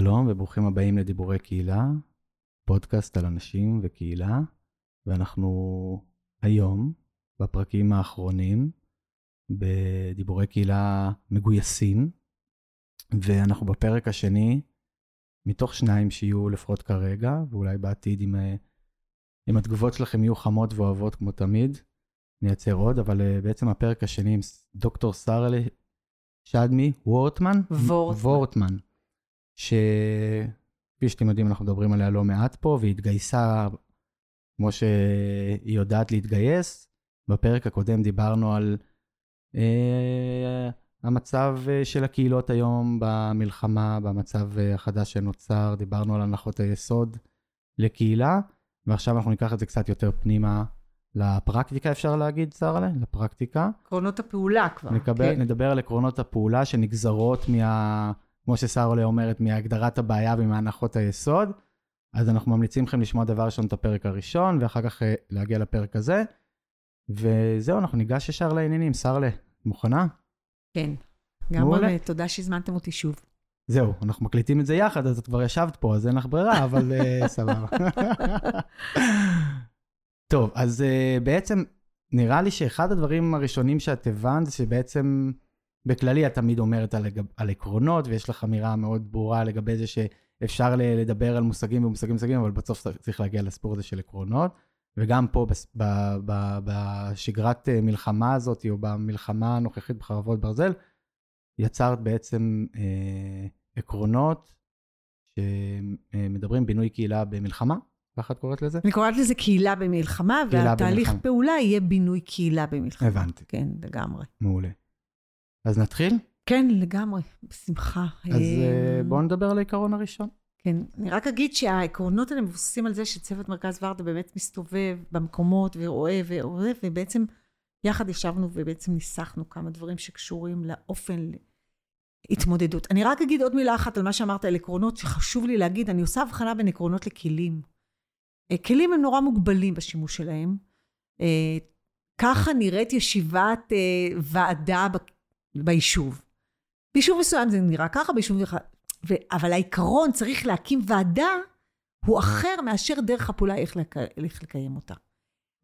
שלום וברוכים הבאים לדיבורי קהילה, פודקאסט על אנשים וקהילה, ואנחנו היום, בפרקים האחרונים, בדיבורי קהילה מגויסים, ואנחנו בפרק השני, מתוך שניים שיהיו לפחות כרגע, ואולי בעתיד אם, אה, אם התגובות שלכם יהיו חמות ואוהבות כמו תמיד, נייצר עוד, אבל אה, בעצם הפרק השני עם דוקטור סארלה שדמי וורטמן? וורטמן. וורטמן. שכפי שאתם יודעים אנחנו מדברים עליה לא מעט פה, והיא התגייסה כמו שהיא יודעת להתגייס. בפרק הקודם דיברנו על אה, המצב אה, של הקהילות היום במלחמה, במצב אה, החדש שנוצר, דיברנו על הנחות היסוד לקהילה, ועכשיו אנחנו ניקח את זה קצת יותר פנימה לפרקטיקה, אפשר להגיד, שרה? לפרקטיקה. עקרונות הפעולה כבר. נקבל, כן. נדבר על עקרונות הפעולה שנגזרות מה... כמו ששרולה אומרת, מהגדרת הבעיה ומהנחות היסוד. אז אנחנו ממליצים לכם לשמוע דבר ראשון את הפרק הראשון, ואחר כך אה, להגיע לפרק הזה. וזהו, אנחנו ניגש ישר לעניינים. שרלה, מוכנה? כן. גם מעולה. תודה שהזמנתם אותי שוב. זהו, אנחנו מקליטים את זה יחד, אז את כבר ישבת פה, אז אין לך ברירה, אבל אה, סבבה. טוב, אז אה, בעצם נראה לי שאחד הדברים הראשונים שאת הבנת זה שבעצם בכללי את תמיד אומרת על, על עקרונות, ויש לך אמירה מאוד ברורה לגבי זה שאפשר לדבר על מושגים ומושגים ומושגים, אבל בסוף צריך להגיע לסיפור הזה של עקרונות. וגם פה בשגרת אה, מלחמה הזאת, או במלחמה הנוכחית בחרבות ברזל, יצרת בעצם אה, עקרונות שמדברים בינוי קהילה במלחמה, ככה את קוראת לזה? אני קוראת לזה קהילה במלחמה, קהילה והתהליך במלחמה. פעולה יהיה בינוי קהילה במלחמה. הבנתי. כן, לגמרי. מעולה. אז נתחיל? כן, לגמרי, בשמחה. אז אה, אה, בואו נדבר על העיקרון הראשון. כן, אני רק אגיד שהעקרונות האלה מבוססים על זה שצוות מרכז ורדה באמת מסתובב במקומות ורואה ורואה, ובעצם יחד ישבנו ובעצם ניסחנו כמה דברים שקשורים לאופן התמודדות. אני רק אגיד עוד מילה אחת על מה שאמרת על עקרונות, שחשוב לי להגיד, אני עושה הבחנה בין עקרונות לכלים. אה, כלים הם נורא מוגבלים בשימוש שלהם. אה, ככה נראית ישיבת אה, ועדה ביישוב. ביישוב מסוים זה נראה ככה, ביישוב. ו- אבל העיקרון, צריך להקים ועדה, הוא אחר מאשר דרך הפעולה איך, לק... איך לקיים אותה.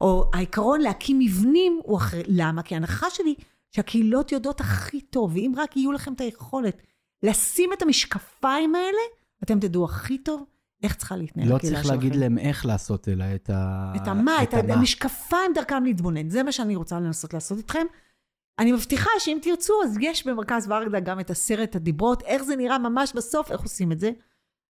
או העיקרון להקים מבנים הוא אחר. למה? כי ההנחה שלי שהקהילות יודעות הכי טוב, ואם רק יהיו לכם את היכולת לשים את המשקפיים האלה, אתם תדעו הכי טוב איך צריכה להתנהל לא הקהילה צריך להגיד שלכם. להם איך לעשות, אלא את ה... את המה, את המשקפיים דרכם להתבונן. זה מה שאני רוצה לנסות לעשות איתכם. אני מבטיחה שאם תרצו, אז יש במרכז ורדה גם את עשרת הדיברות, איך זה נראה ממש בסוף, איך עושים את זה.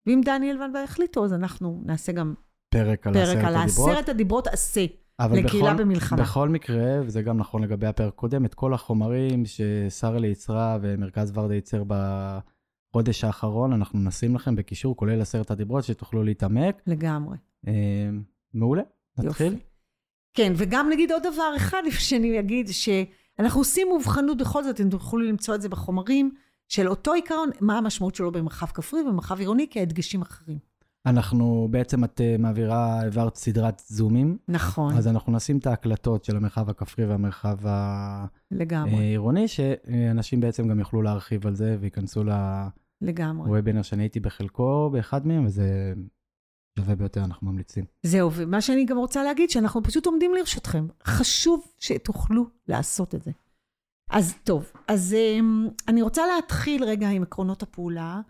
ואם דניאל ואנבה יחליטו, אז אנחנו נעשה גם פרק על פרק עשרת על הדיברות. העשרת הדיברות עשה. אבל לקהילה בכל, במלחמה. בכל מקרה, וזה גם נכון לגבי הפרק הקודם, את כל החומרים ששרלי יצרה ומרכז ורדה ייצר בחודש האחרון, אנחנו נשים לכם בקישור, כולל עשרת הדיברות, שתוכלו להתעמק. לגמרי. אה, מעולה, נתחיל? יופי. כן, וגם נגיד עוד דבר אחד, שאני אגיד, שאנחנו עושים מובחנות בכל זאת, אתם תוכלו למצוא את זה בחומרים, של אותו עיקרון, מה המשמעות שלו במרחב כפרי ובמרחב עירוני, כהדגשים אחרים. אנחנו, בעצם את אה, מעבירה, העברת סדרת זומים, נכון, אז אנחנו נשים את ההקלטות של המרחב הכפרי והמרחב העירוני, שאנשים בעצם גם יוכלו להרחיב על זה וייכנסו לגמרי. לוובינר שאני הייתי בחלקו באחד מהם, וזה שווה ביותר, אנחנו ממליצים. זהו, ומה שאני גם רוצה להגיד, שאנחנו פשוט עומדים לרשותכם. חשוב שתוכלו לעשות את זה. אז טוב, אז um, אני רוצה להתחיל רגע עם עקרונות הפעולה,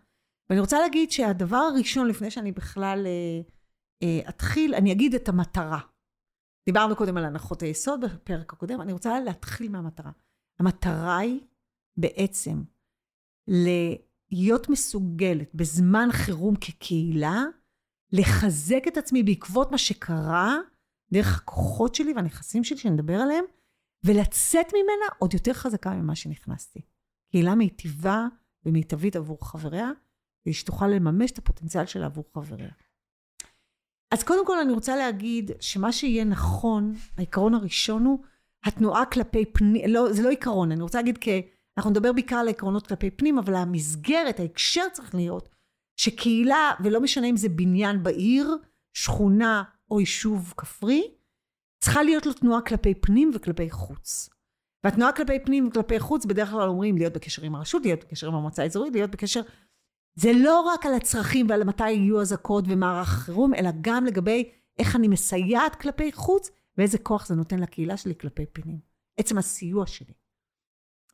ואני רוצה להגיד שהדבר הראשון, לפני שאני בכלל uh, uh, אתחיל, אני אגיד את המטרה. דיברנו קודם על הנחות היסוד בפרק הקודם, אני רוצה להתחיל מהמטרה. המטרה היא בעצם להיות מסוגלת בזמן חירום כקהילה, לחזק את עצמי בעקבות מה שקרה, דרך הכוחות שלי והנכסים שלי שנדבר עליהם, ולצאת ממנה עוד יותר חזקה ממה שנכנסתי. קהילה מיטיבה ומיטבית עבור חבריה, כדי שתוכל לממש את הפוטנציאל שלה עבור חבריה. אז קודם כל אני רוצה להגיד שמה שיהיה נכון, העיקרון הראשון הוא התנועה כלפי פנים, לא, זה לא עיקרון, אני רוצה להגיד כי אנחנו נדבר בעיקר על העקרונות כלפי פנים, אבל המסגרת, ההקשר צריך להיות שקהילה, ולא משנה אם זה בניין בעיר, שכונה או יישוב כפרי, צריכה להיות לו תנועה כלפי פנים וכלפי חוץ. והתנועה כלפי פנים וכלפי חוץ בדרך כלל אומרים להיות בקשר עם הרשות, להיות בקשר עם המועצה האזורית, להיות בקשר... זה לא רק על הצרכים ועל מתי יהיו אזעקות ומערך חירום, אלא גם לגבי איך אני מסייעת כלפי חוץ ואיזה כוח זה נותן לקהילה שלי כלפי פנים. עצם הסיוע שלי.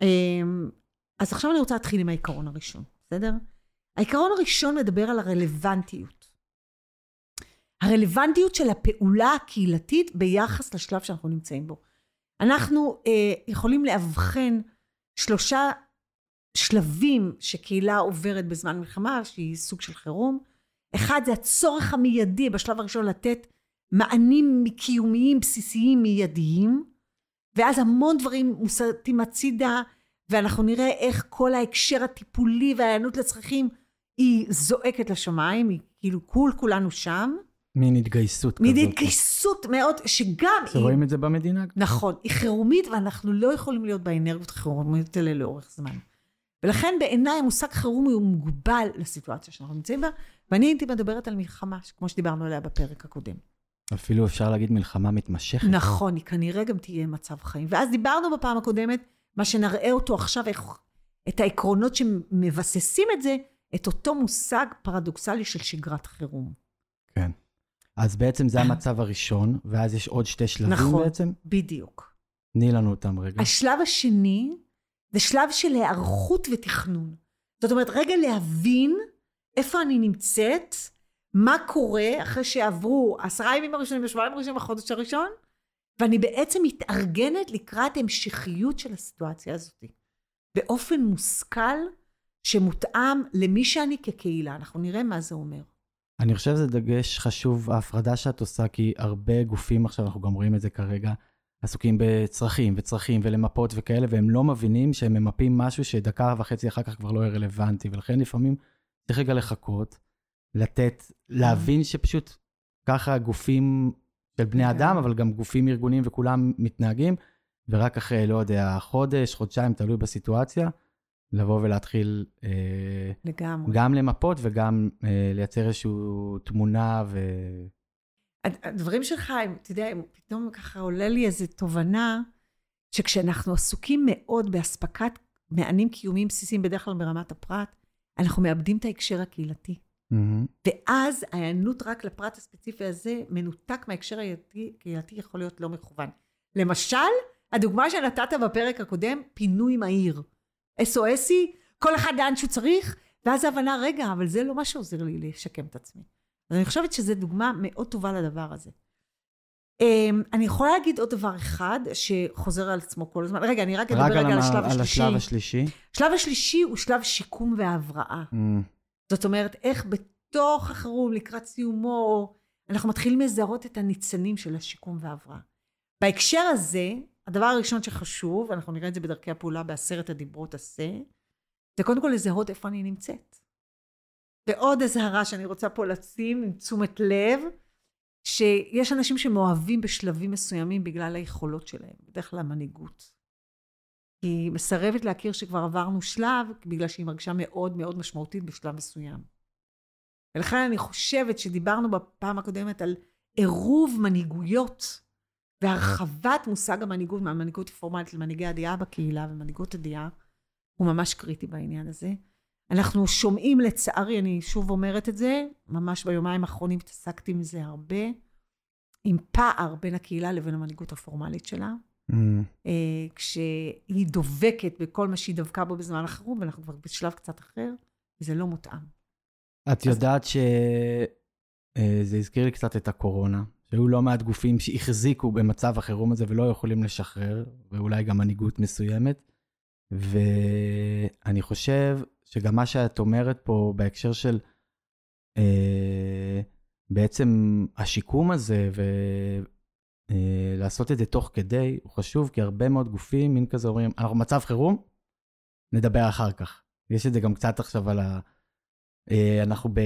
אמ, אז עכשיו אני רוצה להתחיל עם העיקרון הראשון, בסדר? העיקרון הראשון מדבר על הרלוונטיות. הרלוונטיות של הפעולה הקהילתית ביחס לשלב שאנחנו נמצאים בו. אנחנו אה, יכולים לאבחן שלושה שלבים שקהילה עוברת בזמן מלחמה, שהיא סוג של חירום. אחד זה הצורך המיידי בשלב הראשון לתת מענים קיומיים בסיסיים מיידיים, ואז המון דברים מוסטים הצידה, ואנחנו נראה איך כל ההקשר הטיפולי וההיענות לצרכים היא זועקת לשמיים, היא כאילו כול כולנו שם. מין התגייסות כזאת. מין התגייסות מאוד, שגם היא... רואים את זה במדינה. נכון, היא חירומית ואנחנו לא יכולים להיות באנרגיות חירומיות האלה לאורך זמן. ולכן בעיניי המושג חירום הוא מוגבל לסיטואציה שאנחנו נמצאים בה, ואני הייתי מדברת על מלחמה, כמו שדיברנו עליה בפרק הקודם. אפילו אפשר להגיד מלחמה מתמשכת. נכון, היא כנראה גם תהיה מצב חיים. ואז דיברנו בפעם הקודמת, מה שנראה אותו עכשיו, איך, את העקרונות שמבססים את זה, את אותו מושג פרדוקסלי של שגרת חירום. כן. אז בעצם זה המצב הראשון, ואז יש עוד שתי שלבים נכון, בעצם? נכון, בדיוק. תני לנו אותם רגע. השלב השני זה שלב של היערכות ותכנון. זאת אומרת, רגע להבין איפה אני נמצאת, מה קורה אחרי שעברו עשרה ימים הראשונים ושבועיים הראשונים בחודש הראשון, ואני בעצם מתארגנת לקראת המשכיות של הסיטואציה הזאת. באופן מושכל שמותאם למי שאני כקהילה. אנחנו נראה מה זה אומר. אני חושב שזה דגש חשוב, ההפרדה שאת עושה, כי הרבה גופים עכשיו, אנחנו גם רואים את זה כרגע, עסוקים בצרכים וצרכים ולמפות וכאלה, והם לא מבינים שהם ממפים משהו שדקה וחצי אחר כך כבר לא יהיה רלוונטי, ולכן לפעמים צריך רגע לחכות, לתת, להבין שפשוט ככה גופים של בני אדם, אבל גם גופים ארגוניים וכולם מתנהגים, ורק אחרי, לא יודע, חודש, חודשיים, תלוי בסיטואציה, לבוא ולהתחיל... אה, לגמרי. גם למפות וגם אה, לייצר איזושהי תמונה ו... הדברים שלך, אתה יודע, פתאום ככה עולה לי איזו תובנה, שכשאנחנו עסוקים מאוד באספקת מענים קיומיים בסיסיים, בדרך כלל ברמת הפרט, אנחנו מאבדים את ההקשר הקהילתי. Mm-hmm. ואז ההיענות רק לפרט הספציפי הזה, מנותק מההקשר הקהילתי, יכול להיות לא מכוון. למשל, הדוגמה שנתת בפרק הקודם, פינוי מהיר. SOSי, כל אחד לאן שהוא צריך, ואז ההבנה, רגע, אבל זה לא מה שעוזר לי לשקם את עצמי. אז אני חושבת שזו דוגמה מאוד טובה לדבר הזה. אמ, אני יכולה להגיד עוד דבר אחד שחוזר על עצמו כל הזמן. רגע, אני רק אדבר רגע על השלב השלישי. על השלב השלישי. השלב השלישי הוא שלב שיקום והבראה. Mm. זאת אומרת, איך בתוך החירום, לקראת סיומו, אנחנו מתחילים לזהות את הניצנים של השיקום וההבראה. בהקשר הזה, הדבר הראשון שחשוב, ואנחנו נראה את זה בדרכי הפעולה בעשרת הדיברות עשה, זה קודם כל לזהות איפה אני נמצאת. ועוד אזהרה שאני רוצה פה לשים עם תשומת לב, שיש אנשים שמאוהבים בשלבים מסוימים בגלל היכולות שלהם, בדרך כלל המנהיגות. היא מסרבת להכיר שכבר עברנו שלב, בגלל שהיא מרגישה מאוד מאוד משמעותית בשלב מסוים. ולכן אני חושבת שדיברנו בפעם הקודמת על עירוב מנהיגויות והרחבת מושג המנהיגות מהמנהיגות הפורמלית למנהיגי הדעה בקהילה ומנהיגות הדעה, הוא ממש קריטי בעניין הזה. אנחנו שומעים לצערי, אני שוב אומרת את זה, ממש ביומיים האחרונים התעסקתי עם זה הרבה, עם פער בין הקהילה לבין המנהיגות הפורמלית שלה. Mm. אה, כשהיא דובקת בכל מה שהיא דבקה בו בזמן החירום, ואנחנו כבר בשלב קצת אחר, וזה לא מותאם. את יודעת שזה אה, הזכיר לי קצת את הקורונה, שהיו לא מעט גופים שהחזיקו במצב החירום הזה ולא יכולים לשחרר, ואולי גם מנהיגות מסוימת. ואני חושב שגם מה שאת אומרת פה בהקשר של אה, בעצם השיקום הזה ולעשות אה, את זה תוך כדי, הוא חשוב, כי הרבה מאוד גופים, מין כזה אומרים, אנחנו במצב חירום, נדבר אחר כך. יש את זה גם קצת עכשיו על ה... אה, אנחנו ב...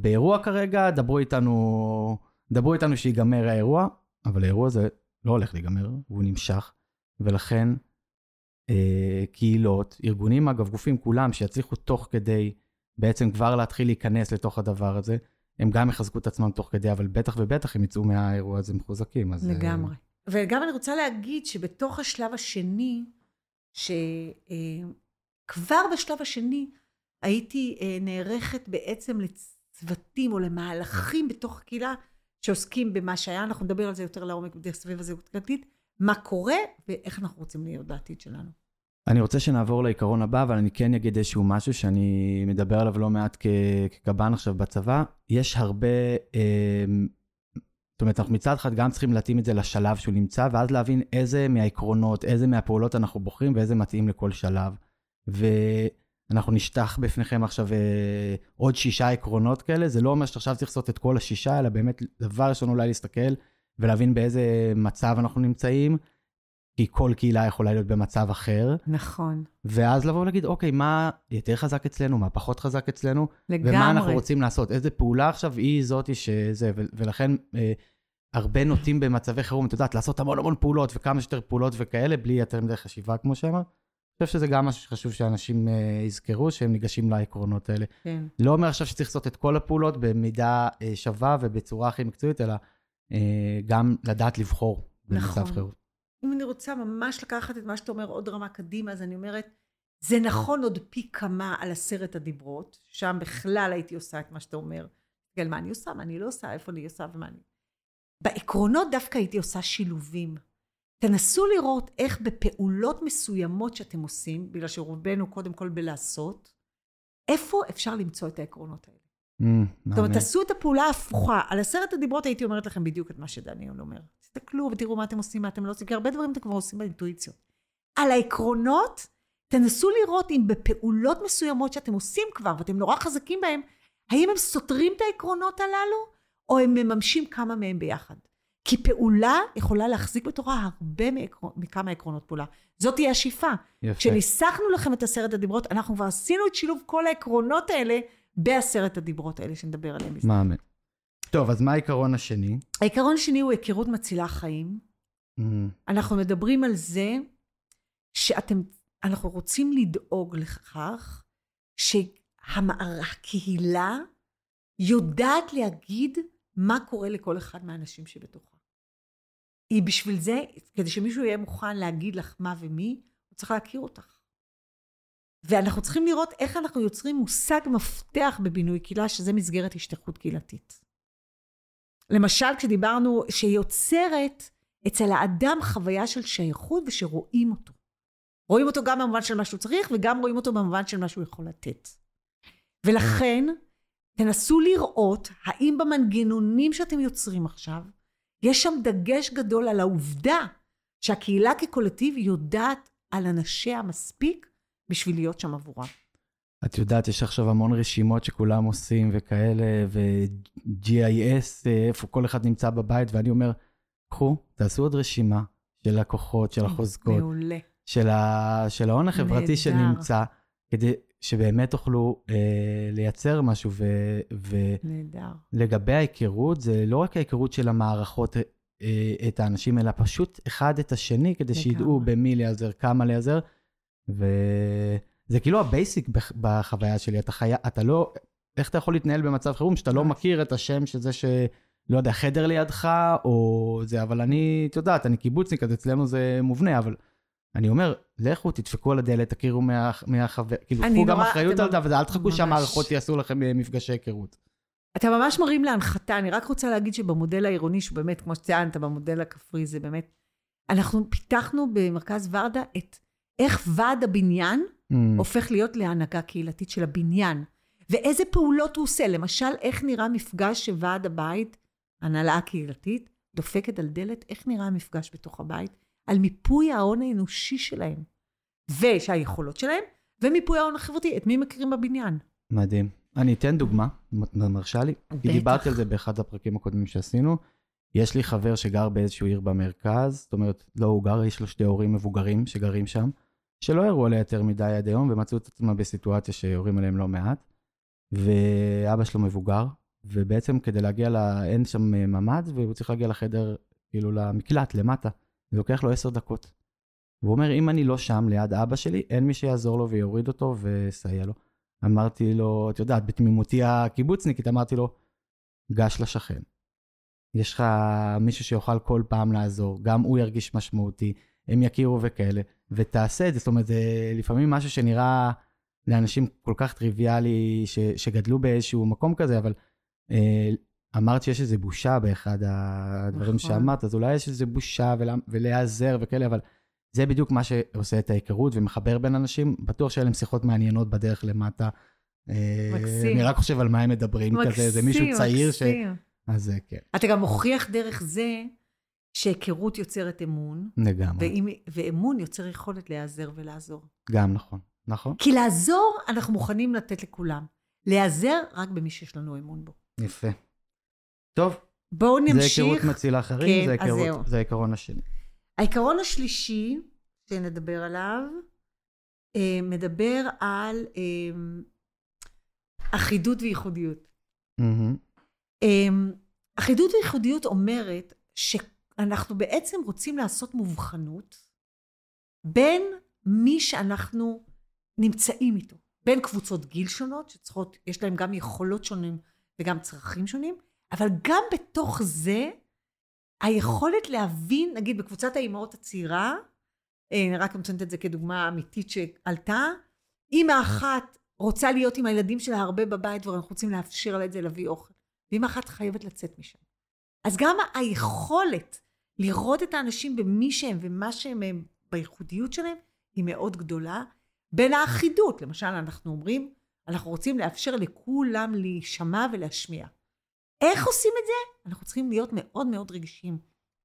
באירוע כרגע, דברו איתנו, דברו איתנו שיגמר האירוע, אבל האירוע הזה לא הולך להיגמר, והוא נמשך, ולכן אה, קהילות, ארגונים אגב, גופים כולם, שיצליחו תוך כדי בעצם כבר להתחיל להיכנס לתוך הדבר הזה. הם גם יחזקו את עצמם תוך כדי, אבל בטח ובטח הם יצאו מהאירוע הזה מחוזקים. אז, לגמרי. וגם אני רוצה להגיד שבתוך השלב השני, שכבר בשלב השני הייתי נערכת בעצם לצוותים או למהלכים בתוך הקהילה שעוסקים במה שהיה, אנחנו נדבר על זה יותר לעומק בדרך סביב הזהות הקהילתית, מה קורה ואיך אנחנו רוצים להיות בעתיד שלנו. אני רוצה שנעבור לעיקרון הבא, אבל אני כן אגיד איזשהו משהו שאני מדבר עליו לא מעט כקב"ן עכשיו בצבא. יש הרבה, אה, זאת אומרת, אנחנו מצד אחד גם צריכים להתאים את זה לשלב שהוא נמצא, ואז להבין איזה מהעקרונות, איזה מהפעולות אנחנו בוחרים ואיזה מתאים לכל שלב. ואנחנו נשטח בפניכם עכשיו אה, עוד שישה עקרונות כאלה, זה לא אומר שעכשיו צריך לעשות את כל השישה, אלא באמת דבר ראשון אולי להסתכל ולהבין באיזה מצב אנחנו נמצאים. כי כל קהילה יכולה להיות במצב אחר. נכון. ואז לבוא ולהגיד, אוקיי, מה יותר חזק אצלנו, מה פחות חזק אצלנו, לגמרי. ומה אנחנו רוצים לעשות, איזה פעולה עכשיו היא זאתי שזה, ולכן אה, הרבה נוטים במצבי חירום, את יודעת, לעשות המון המון פעולות וכמה שיותר פעולות וכאלה, בלי יותר מדי חשיבה, כמו שאמרת. אני חושב שזה גם משהו שחשוב שאנשים אה, יזכרו, שהם ניגשים לעקרונות האלה. כן. לא אומר עכשיו שצריך לעשות את כל הפעולות במידה אה, שווה ובצורה הכי מקצועית, אלא אה, גם לדעת לבחור במצב נכון. חירום. אם אני רוצה ממש לקחת את מה שאתה אומר עוד רמה קדימה, אז אני אומרת, זה נכון עוד פי כמה על עשרת הדיברות, שם בכלל הייתי עושה את מה שאתה אומר. תסתכל מה אני עושה, מה אני לא עושה, איפה אני עושה ומה אני... בעקרונות דווקא הייתי עושה שילובים. תנסו לראות איך בפעולות מסוימות שאתם עושים, בגלל שרובנו קודם כל בלעשות, איפה אפשר למצוא את העקרונות האלה. Mm, זאת אומרת. תעשו את הפעולה ההפוכה. על עשרת הדיברות הייתי אומרת לכם בדיוק את מה שדניאל אומר. תסתכלו ותראו מה אתם עושים, מה אתם לא עושים, כי הרבה דברים אתם כבר עושים באינטואיציות. על העקרונות, תנסו לראות אם בפעולות מסוימות שאתם עושים כבר, ואתם נורא חזקים בהם, האם הם סותרים את העקרונות הללו, או הם מממשים כמה מהם ביחד. כי פעולה יכולה להחזיק בתורה הרבה. מכמה עקרונות פעולה. זאת תהיה השאיפה. יפה. כשניסחנו לכם את עשרת הדיברות, אנחנו כבר עשינו את שילוב כל העקרונות האלה בעשרת הדיברות האלה שנדבר עליהם. מאמן. טוב, אז מה העיקרון השני? העיקרון השני הוא היכרות מצילה חיים. Mm, אנחנו מדברים על זה שאתם, אנחנו רוצים לדאוג לכך שהקהילה יודעת להגיד מה קורה לכל אחד מהאנשים שבתוכה. היא בשביל זה, כדי שמישהו יהיה מוכן להגיד לך מה ומי, הוא צריך להכיר אותך. ואנחנו צריכים לראות איך אנחנו יוצרים מושג מפתח בבינוי קהילה, שזה מסגרת השתייכות קהילתית. למשל, כשדיברנו שיוצרת אצל האדם חוויה של שייכות ושרואים אותו. רואים אותו גם במובן של מה שהוא צריך, וגם רואים אותו במובן של מה שהוא יכול לתת. ולכן, תנסו לראות האם במנגנונים שאתם יוצרים עכשיו, יש שם דגש גדול על העובדה שהקהילה כקולקטיב יודעת על אנשיה מספיק בשביל להיות שם עבורם. את יודעת, יש עכשיו המון רשימות שכולם עושים וכאלה, ו-GIS, אה, איפה כל אחד נמצא בבית, ואני אומר, קחו, תעשו עוד רשימה של לקוחות, של החוזקות, מעולה. של, ה... של ההון החברתי נהדר. שנמצא, כדי שבאמת תוכלו אה, לייצר משהו. ו... ו... נהדר. לגבי ההיכרות, זה לא רק ההיכרות של המערכות אה, את האנשים, אלא פשוט אחד את השני, כדי לגמרי. שידעו במי להיעזר, כמה להיעזר. וזה כאילו ה basic בח- בחוויה שלי. אתה, חי... אתה לא, איך אתה יכול להתנהל במצב חירום שאתה לא ממש. מכיר את השם של זה ש... לא יודע, חדר לידך, או זה, אבל אני, את יודעת, אני קיבוצניק, אז אצלנו זה מובנה, אבל אני אומר, לכו, תדפקו על הדלת, תכירו מה, מהחבר, כאילו, קחו גם אחריות על זה, ואל תחכו. שהמערכות יעשו לכם אה, מפגשי היכרות. אתה ממש מרים להנחתה, אני רק רוצה להגיד שבמודל העירוני, שהוא באמת, כמו שציינת, במודל הכפרי, זה באמת, אנחנו פיתחנו במרכז ורדה את איך ועד הבניין Mm, הופך להיות להנהגה קהילתית של הבניין, ואיזה פעולות הוא עושה. למשל, איך נראה מפגש שוועד הבית, הנהלה הקהילתית, דופקת על דלת, איך נראה המפגש בתוך הבית, על מיפוי ההון האנושי שלהם, ושהיכולות שלהם, ומיפוי ההון החברתי, את מי מכירים בבניין. מדהים. אני אתן דוגמה, מרשה לי. כי בטח. דיברתי על זה באחד הפרקים הקודמים שעשינו. יש לי חבר שגר באיזשהו עיר במרכז, זאת אומרת, לא הוא גר, יש לו שתי הורים מבוגרים שגרים שם, שלא הראו עליה יותר מדי עד היום, ומצאו את עצמם בסיטואציה שיורים עליהם לא מעט. ואבא שלו מבוגר, ובעצם כדי להגיע ל... אין שם ממ"ד, והוא צריך להגיע לחדר, כאילו למקלט, למטה. זה לוקח לו עשר דקות. והוא אומר, אם אני לא שם ליד אבא שלי, אין מי שיעזור לו ויוריד אותו ויסייע לו. אמרתי לו, את יודעת, בתמימותי הקיבוצניקית, אמרתי לו, גש לשכן. יש לך מישהו שיוכל כל פעם לעזור, גם הוא ירגיש משמעותי, הם יכירו וכאלה, ותעשה את זה. זאת אומרת, זה לפעמים משהו שנראה לאנשים כל כך טריוויאלי, ש, שגדלו באיזשהו מקום כזה, אבל אה, אמרת שיש איזו בושה באחד הדברים נכון. שאמרת, אז אולי יש איזו בושה ולה, ולהיעזר וכאלה, אבל זה בדיוק מה שעושה את ההיכרות ומחבר בין אנשים. בטוח שיהיה להם שיחות מעניינות בדרך למטה. אה, מקסים. אני רק חושב על מה הם מדברים מקסים, כזה, זה מישהו צעיר מקסים. ש... אז כן. אתה גם מוכיח דרך זה שהיכרות יוצרת אמון. לגמרי. ואם, ואמון יוצר יכולת להיעזר ולעזור. גם נכון, נכון. כי לעזור, אנחנו מוכנים לתת לכולם. להיעזר רק במי שיש לנו אמון בו. יפה. טוב. בואו נמשיך. זה היכרות מצילה אחרים, כן, זה, היכרות, זה העיקרון השני. העיקרון השלישי שנדבר עליו, אה, מדבר על אה, אחידות וייחודיות. Mm-hmm. אחידות וייחודיות אומרת שאנחנו בעצם רוצים לעשות מובחנות בין מי שאנחנו נמצאים איתו, בין קבוצות גיל שונות, שצריכות, יש להם גם יכולות שונים וגם צרכים שונים, אבל גם בתוך זה, היכולת להבין, נגיד בקבוצת האימהות הצעירה, אה, אני רק נותנת את זה כדוגמה אמיתית שעלתה, אימא אחת רוצה להיות עם הילדים שלה הרבה בבית ואנחנו רוצים לאפשר לה את זה להביא אוכל. ואימא אחת חייבת לצאת משם. אז גם היכולת לראות את האנשים במי שהם ומה שהם הם בייחודיות שלהם היא מאוד גדולה. בין האחידות, למשל אנחנו אומרים, אנחנו רוצים לאפשר לכולם להישמע ולהשמיע. איך עושים את זה? אנחנו צריכים להיות מאוד מאוד רגישים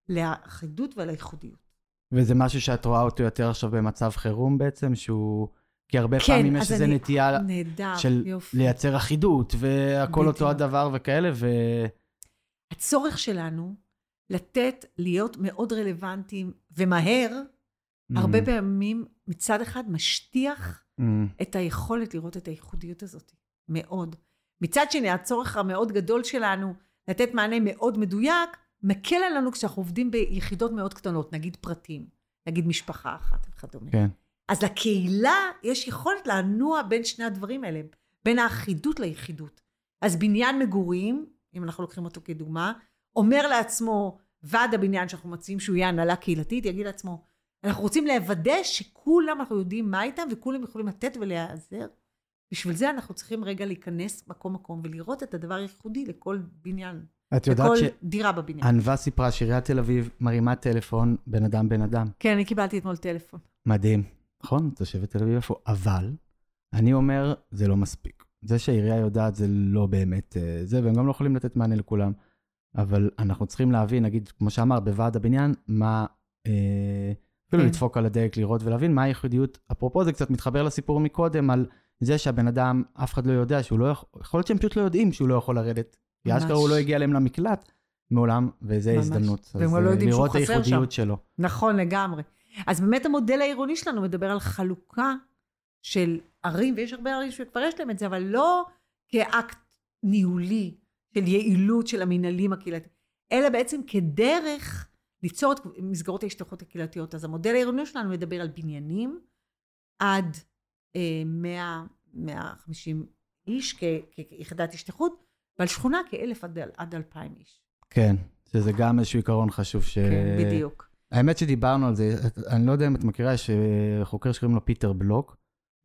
לאחידות ולייחודיות. וזה משהו שאת רואה אותו יותר עכשיו במצב חירום בעצם, שהוא... כי הרבה כן, פעמים יש איזו אני... נטייה נהדר, של יופי. לייצר אחידות, והכל אותו הדבר וכאלה, ו... הצורך שלנו לתת, להיות מאוד רלוונטיים ומהר, mm. הרבה פעמים מצד אחד משטיח mm. את היכולת לראות את הייחודיות הזאת. מאוד. מצד שני, הצורך המאוד גדול שלנו לתת מענה מאוד מדויק, מקל עלינו כשאנחנו עובדים ביחידות מאוד קטנות, נגיד פרטים, נגיד משפחה אחת וכדומה. כן. אז לקהילה יש יכולת לנוע בין שני הדברים האלה, בין האחידות ליחידות. אז בניין מגורים, אם אנחנו לוקחים אותו כדוגמה, אומר לעצמו, ועד הבניין שאנחנו מציעים שהוא יהיה הנהלה קהילתית, יגיד לעצמו, אנחנו רוצים לוודא שכולם אנחנו יודעים מה איתם וכולם יכולים לתת ולהיעזר. בשביל זה אנחנו צריכים רגע להיכנס מקום מקום ולראות את הדבר הייחודי לכל בניין. את יודעת ש... לכל דירה בבניין. ענווה סיפרה שעיריית תל אביב מרימה טלפון בן אדם בן אדם. כן, אני קיבלתי אתמול טלפון. מדהים. נכון? תושבת תל אביב איפה? אבל, אני אומר, זה לא מספיק. זה שהעירייה יודעת זה לא באמת אה, זה, והם גם לא יכולים לתת מענה לכולם. אבל אנחנו צריכים להבין, נגיד, כמו שאמרת, בוועד הבניין, מה... אה, אפילו כן. לדפוק על הדלק, לראות ולהבין מה הייחודיות. אפרופו, זה קצת מתחבר לסיפור מקודם על זה שהבן אדם, אף אחד לא יודע שהוא לא יכול, יכול להיות שהם פשוט לא יודעים שהוא לא יכול לרדת. כי אשכרה הוא לא הגיע אליהם למקלט מעולם, וזו הזדמנות. והם לא יודעים שהוא חסר שם. לראות את הייחודיות שלו. נכון, לגמרי. אז באמת המודל העירוני שלנו מדבר על חלוקה של ערים, ויש הרבה ערים שכבר יש להם את זה, אבל לא כאקט ניהולי של יעילות של המנהלים הקהילתיים, אלא בעצם כדרך ליצור את מסגרות ההשתייכות הקהילתיות. אז המודל העירוני שלנו מדבר על בניינים עד אה, 100, 150 איש כיחידת השתייכות, ועל שכונה כאלף עד, עד אלפיים איש. כן, שזה גם איזשהו עיקרון חשוב ש... כן, בדיוק. האמת שדיברנו על זה, אני לא יודע אם את מכירה, יש חוקר שקוראים לו פיטר בלוק,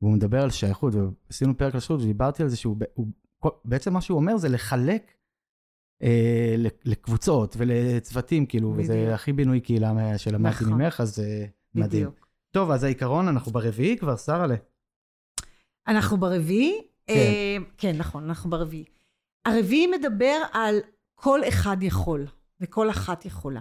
והוא מדבר על שייכות, ועשינו פרק על שייכות, ודיברתי על זה שהוא, הוא, בעצם מה שהוא אומר זה לחלק אה, לקבוצות ולצוותים, כאילו, בדיוק. וזה הכי בינוי קהילה שלמדתי נכון. ממך, אז אה, מדהים. בדיוק. טוב, אז העיקרון, אנחנו ברביעי כבר, שרה ל... אנחנו ברביעי? כן. אה, כן, נכון, אנחנו ברביעי. הרביעי מדבר על כל אחד יכול, וכל אחת יכולה.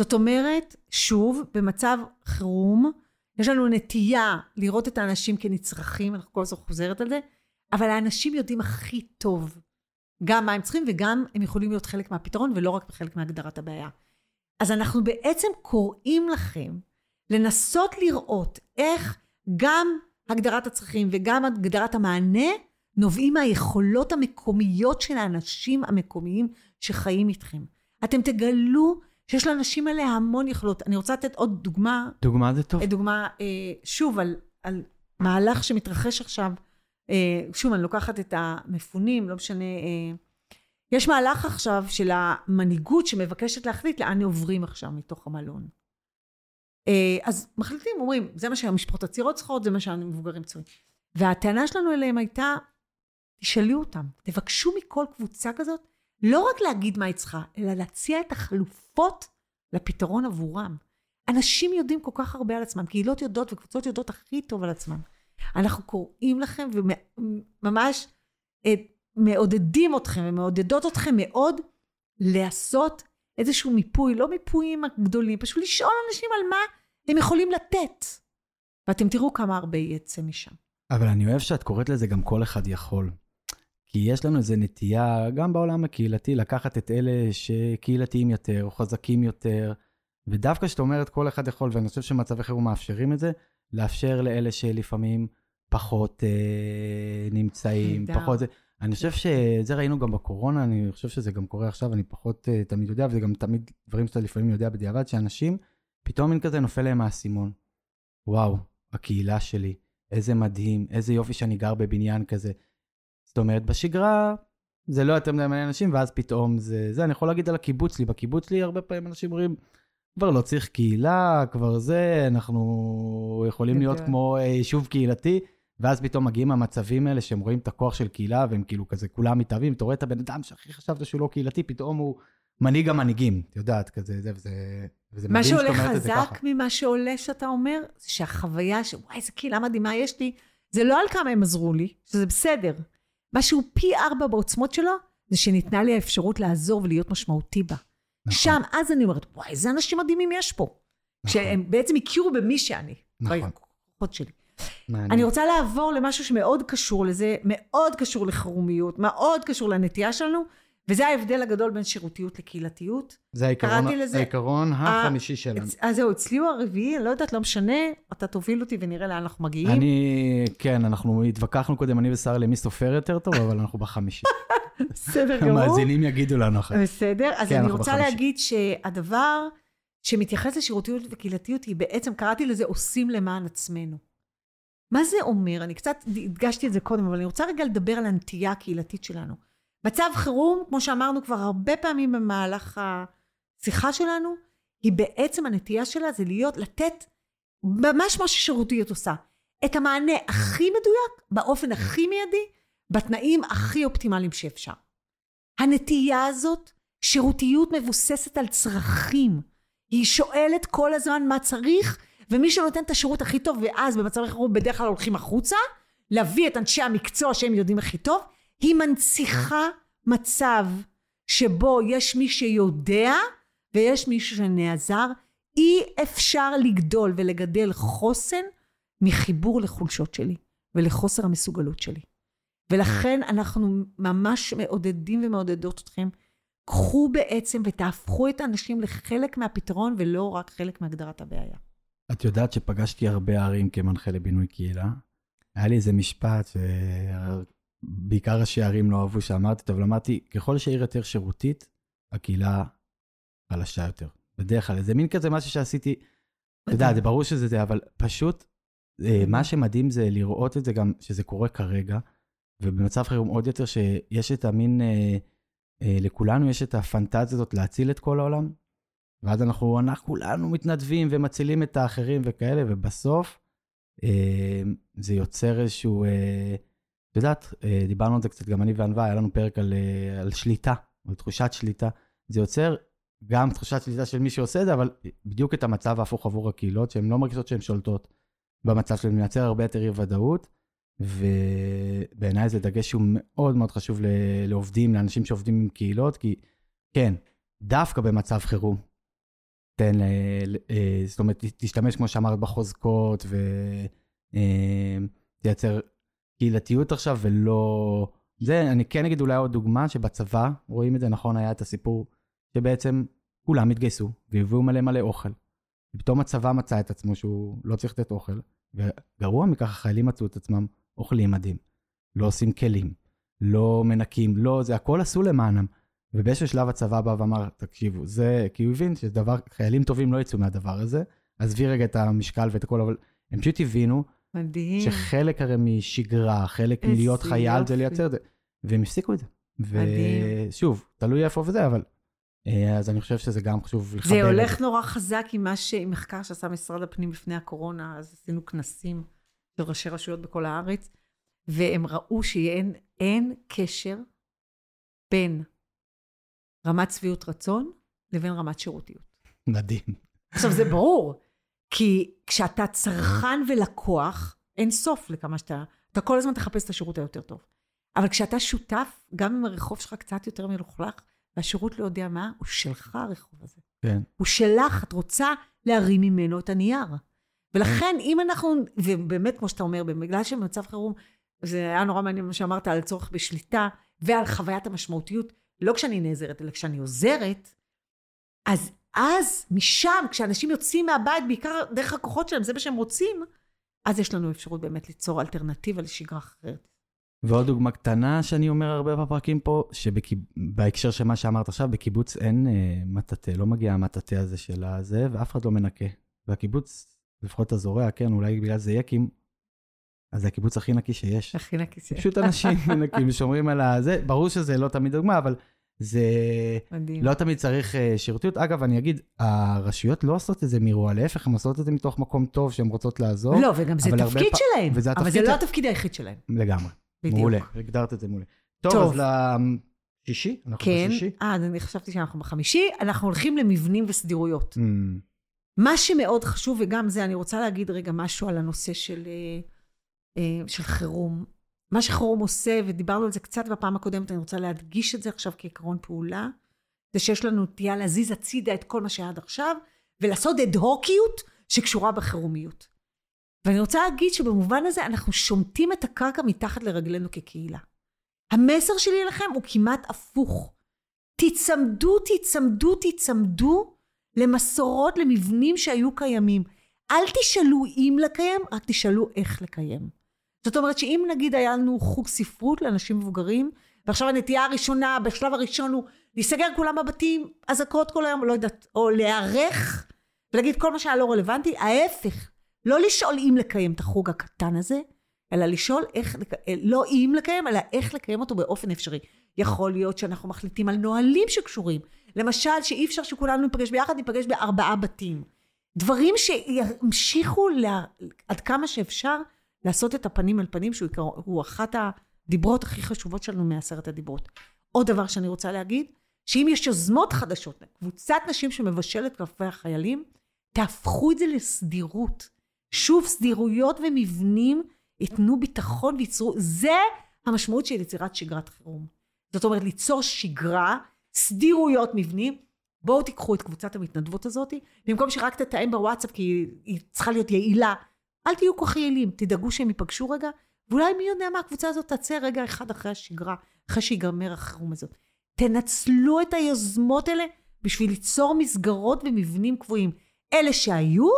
זאת אומרת, שוב, במצב חירום, יש לנו נטייה לראות את האנשים כנצרכים, אנחנו כל הזמן חוזרת על זה, אבל האנשים יודעים הכי טוב גם מה הם צריכים וגם הם יכולים להיות חלק מהפתרון ולא רק חלק מהגדרת הבעיה. אז אנחנו בעצם קוראים לכם לנסות לראות איך גם הגדרת הצרכים וגם הגדרת המענה נובעים מהיכולות המקומיות של האנשים המקומיים שחיים איתכם. אתם תגלו שיש לאנשים האלה המון יכולות. אני רוצה לתת עוד דוגמה. דוגמה זה טוב. דוגמה, אה, שוב, על, על מהלך שמתרחש עכשיו אה, שוב, אני לוקחת את המפונים, לא משנה. אה, יש מהלך עכשיו של המנהיגות שמבקשת להחליט לאן עוברים עכשיו מתוך המלון. אה, אז מחליטים, אומרים, זה מה שהמשפחות הצעירות צריכות, זה מה שהמבוגרים צריכים. והטענה שלנו אליהם הייתה, תשאלו אותם, תבקשו מכל קבוצה כזאת, לא רק להגיד מה היא צריכה, אלא להציע את החלופות לפתרון עבורם. אנשים יודעים כל כך הרבה על עצמם, קהילות יודעות וקבוצות יודעות הכי טוב על עצמם. אנחנו קוראים לכם וממש אה, מעודדים אתכם ומעודדות אתכם מאוד לעשות איזשהו מיפוי, לא מיפויים הגדולים, פשוט לשאול אנשים על מה הם יכולים לתת. ואתם תראו כמה הרבה יצא משם. אבל אני אוהב שאת קוראת לזה גם כל אחד יכול. כי יש לנו איזו נטייה, גם בעולם הקהילתי, לקחת את אלה שקהילתיים יותר, או חזקים יותר, ודווקא כשאת אומרת כל אחד יכול, ואני חושב שמצבי חירום מאפשרים את זה, לאפשר לאלה שלפעמים פחות אה, נמצאים. פחות זה. אני חושב שזה ראינו גם בקורונה, אני חושב שזה גם קורה עכשיו, אני פחות uh, תמיד יודע, וזה גם תמיד דברים שאתה לפעמים יודע בדיעבד, שאנשים, פתאום מין כזה נופל להם האסימון. וואו, הקהילה שלי, איזה מדהים, איזה יופי שאני גר בבניין כזה. זאת אומרת, בשגרה זה לא יותר מדי מעניין אנשים, ואז פתאום זה, זה, אני יכול להגיד על הקיבוץ שלי, בקיבוץ שלי הרבה פעמים אנשים אומרים, כבר לא צריך קהילה, כבר זה, אנחנו יכולים להיות כמו אה, יישוב קהילתי. ואז פתאום מגיעים המצבים האלה שהם רואים את הכוח של קהילה, והם כאילו כזה כולם מתאהבים, אתה רואה את הבן אדם שהכי חשבת שהוא לא קהילתי, פתאום הוא מנהיג המנהיגים, את יודעת, כזה, זה, וזה, וזה מדהים שאת אומרת את זה ככה. מה שעולה חזק ממה שעולה שאתה אומר, זה שהחוויה ש... וואי, איזה קהילה מדהימה יש לי, זה לא על כמה הם עזרו לי, שזה בסדר. מה שהוא פי ארבע בעוצמות שלו, זה שניתנה לי האפשרות לעזור ולהיות משמעותי בה. נכון. שם, אז אני אומרת, וואי, איזה אנשים מדהימים יש פה. נכון. שהם בעצם הכירו במי שאני. נכון. שלי. מעניין. אני רוצה לעבור למשהו שמאוד קשור לזה, מאוד קשור לחירומיות, מאוד קשור לנטייה שלנו, וזה ההבדל הגדול בין שירותיות לקהילתיות. זה העיקרון, לזה, העיקרון החמישי שלנו. אז זהו, אצלי הוא הרביעי, אני לא יודעת, לא משנה, אתה תוביל אותי ונראה לאן אנחנו מגיעים. אני, כן, אנחנו התווכחנו קודם, אני ושרה, למי סופר יותר טוב, אבל אנחנו בחמישי. בסדר גמור. המאזינים יגידו לנו אחר. בסדר, אז כן, אני רוצה בחמישי. להגיד שהדבר שמתייחס לשירותיות וקהילתיות, היא בעצם, קראתי לזה עושים למען עצמנו. מה זה אומר? אני קצת הדגשתי את זה קודם, אבל אני רוצה רגע לדבר על הנטייה הקהילתית שלנו. מצב חירום, כמו שאמרנו כבר הרבה פעמים במהלך השיחה שלנו, היא בעצם הנטייה שלה זה להיות, לתת ממש מה ששירותיות עושה. את המענה הכי מדויק, באופן הכי מיידי, בתנאים הכי אופטימליים שאפשר. הנטייה הזאת, שירותיות מבוססת על צרכים. היא שואלת כל הזמן מה צריך, ומי שנותן את השירות הכי טוב, ואז במצבי חירום בדרך כלל הולכים החוצה, להביא את אנשי המקצוע שהם יודעים הכי טוב, היא מנציחה מצב שבו יש מי שיודע ויש מישהו שנעזר. אי אפשר לגדול ולגדל חוסן מחיבור לחולשות שלי ולחוסר המסוגלות שלי. ולכן אנחנו ממש מעודדים ומעודדות אתכם, קחו בעצם ותהפכו את האנשים לחלק מהפתרון ולא רק חלק מהגדרת הבעיה. את יודעת שפגשתי הרבה ערים כמנחה לבינוי קהילה. היה לי איזה משפט שבעיקר ראשי ערים לא אהבו שאמרתי אבל אמרתי, ככל שעיר יותר שירותית, הקהילה חלשה יותר. בדרך כלל, זה מין כזה משהו שעשיתי, אתה יודע, זה ברור שזה זה, אבל פשוט, אה, מה שמדהים זה לראות את זה גם, שזה קורה כרגע, ובמצב חירום עוד יותר, שיש את המין, אה, אה, לכולנו יש את הפנטזיה הזאת להציל את כל העולם, ואז אנחנו, אנחנו כולנו מתנדבים ומצילים את האחרים וכאלה, ובסוף אה, זה יוצר איזשהו, אה, את יודעת, אה, דיברנו על זה קצת, גם אני וענווה, היה לנו פרק על, אה, על שליטה, על תחושת שליטה. זה יוצר גם תחושת שליטה של מי שעושה את זה, אבל בדיוק את המצב ההפוך עבור הקהילות, שהן לא מרגישות שהן שולטות במצב שלהן, מייצר הרבה יותר אי ודאות, ובעיניי זה דגש שהוא מאוד מאוד חשוב לעובדים, לאנשים שעובדים עם קהילות, כי כן, דווקא במצב חירום, תן, אה, זאת אומרת, תשתמש, כמו שאמרת, בחוזקות ותייצר אה, קהילתיות עכשיו, ולא... זה, אני כן אגיד אולי עוד דוגמה, שבצבא, רואים את זה נכון, היה את הסיפור שבעצם כולם התגייסו והביאו מלא מלא אוכל. ופתאום הצבא מצא את עצמו שהוא לא צריך לתת אוכל, וגרוע מכך, החיילים מצאו את עצמם אוכלים מדהים, לא עושים כלים, לא מנקים, לא, זה הכל עשו למענם. ובאיזשהו שלב הצבא בא ואמר, תקשיבו, זה, כי הוא הבין שדבר, חיילים טובים לא יצאו מהדבר הזה, עזבי רגע את המשקל ואת הכל, אבל הם פשוט הבינו מדהים. שחלק הרי משגרה, חלק מלהיות חייל זה. לייצר את זה. והם הפסיקו את זה. ושוב, תלוי איפה וזה, אבל... אה, אז אני חושב שזה גם חשוב לחבר זה את הולך נורא חזק עם מה ש... עם מחקר שעשה משרד הפנים לפני הקורונה, אז עשינו כנסים של ראשי רשויות בכל הארץ, והם ראו שאין אין קשר בין רמת שביעות רצון לבין רמת שירותיות. מדהים. עכשיו, זה ברור, כי כשאתה צרכן ולקוח, אין סוף לכמה שאתה... אתה כל הזמן תחפש את השירות היותר טוב. אבל כשאתה שותף, גם אם הרחוב שלך קצת יותר מלוכלך, והשירות לא יודע מה, הוא שלך הרחוב הזה. כן. הוא שלך, את רוצה להרים ממנו את הנייר. ולכן, אם אנחנו, ובאמת, כמו שאתה אומר, בגלל שבמצב חירום, זה היה נורא מעניין מה שאמרת על צורך בשליטה ועל חוויית המשמעותיות, לא כשאני נעזרת, אלא כשאני עוזרת, אז אז, משם, כשאנשים יוצאים מהבית, בעיקר דרך הכוחות שלהם, זה מה שהם רוצים, אז יש לנו אפשרות באמת ליצור אלטרנטיבה לשגרה אחרת. ועוד דוגמה קטנה שאני אומר הרבה בפרקים פה, שבהקשר של מה שאמרת עכשיו, בקיבוץ אין אה, מטאטא, לא מגיע המטאטא הזה של הזה, ואף אחד לא מנקה. והקיבוץ, לפחות אתה זורע, כן, אולי בגלל זה יקים, אז זה הקיבוץ הכי נקי שיש. הכי נקי זה. פשוט אנשים מנקים, שומרים על הזה, ברור שזה לא תמיד דוגמה, אבל זה מדהים. לא תמיד צריך אה, שירותיות. אגב, אני אגיד, הרשויות לא עושות את זה מרוע, להפך, הן עושות את זה מתוך מקום טוב שהן רוצות לעזור. לא, וגם זה תפקיד פ- שלהם. וזה אבל זה לא התפקיד היחיד שלהם. לגמרי. בדיוק. מעולה, הגדרת את זה מעולה. טוב, טוב. אז לשישי? אנחנו כן. בשישי? אה, אז אני חשבתי שאנחנו בחמישי. אנחנו הולכים למבנים וסדירויות. Mm, מה שמאוד חשוב, וגם זה, אני רוצה להגיד רגע משהו על הנושא של, אה, של חירום. מה שחירום עושה, ודיברנו על זה קצת בפעם הקודמת, אני רוצה להדגיש את זה עכשיו כעקרון פעולה, זה שיש לנו נטייה להזיז הצידה את כל מה שהיה עד עכשיו, ולעשות אד-הוקיות שקשורה בחירומיות. ואני רוצה להגיד שבמובן הזה אנחנו שומטים את הקרקע מתחת לרגלינו כקהילה. המסר שלי אליכם הוא כמעט הפוך. תיצמדו, תיצמדו, תיצמדו למסורות, למבנים שהיו קיימים. אל תשאלו אם לקיים, רק תשאלו איך לקיים. זאת אומרת שאם נגיד היה לנו חוג ספרות לאנשים מבוגרים, ועכשיו הנטייה הראשונה, בשלב הראשון הוא להיסגר כולם בבתים, אזעקות כל היום, לא יודעת, או להיערך ולהגיד כל מה שהיה לא רלוונטי, ההפך, לא לשאול אם לקיים את החוג הקטן הזה, אלא לשאול איך, לא אם לקיים, אלא איך לקיים אותו באופן אפשרי. יכול להיות שאנחנו מחליטים על נהלים שקשורים. למשל, שאי אפשר שכולנו ניפגש ביחד, ניפגש בארבעה בתים. דברים שימשיכו לה, עד כמה שאפשר לעשות את הפנים אל פנים, שהוא עיקר- אחת הדיברות הכי חשובות שלנו מעשרת הדיברות. עוד דבר שאני רוצה להגיד, שאם יש יוזמות חדשות, קבוצת נשים שמבשלת קפה החיילים, תהפכו את זה לסדירות. שוב, סדירויות ומבנים ייתנו ביטחון וייצרו, זה המשמעות של יצירת שגרת חירום. זאת אומרת, ליצור שגרה, סדירויות מבנים. בואו תיקחו את קבוצת המתנדבות הזאת, במקום שרק תתאם בוואטסאפ, כי היא צריכה להיות יעילה, אל תהיו כל כך יעילים, תדאגו שהם ייפגשו רגע, ואולי מי יודע מה, הקבוצה הזאת תצא רגע אחד אחרי השגרה, אחרי שיגמר החירום הזאת. תנצלו את היוזמות האלה בשביל ליצור מסגרות ומבנים קבועים. אלה שהיו,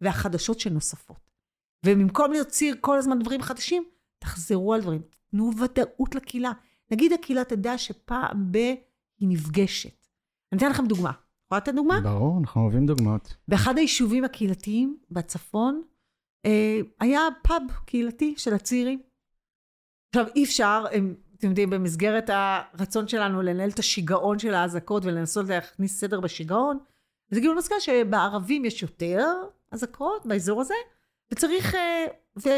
והחדשות שנוספות. ובמקום להוציא כל הזמן דברים חדשים, תחזרו על דברים, תנו ודאות לקהילה. נגיד הקהילה תדע שפעם ב... היא נפגשת. אני אתן לכם דוגמה. יכולה לתת דוגמה? ברור, אנחנו אוהבים דוגמאות. באחד היישובים הקהילתיים בצפון, היה פאב קהילתי של הצעירים. עכשיו, אי אפשר, הם, אתם יודעים, במסגרת הרצון שלנו לנהל את השיגעון של האזעקות ולנסות להכניס סדר בשיגעון, אז הגיעו למסקנה שבערבים יש יותר אזעקות באזור הזה, וצריך... אה, ו...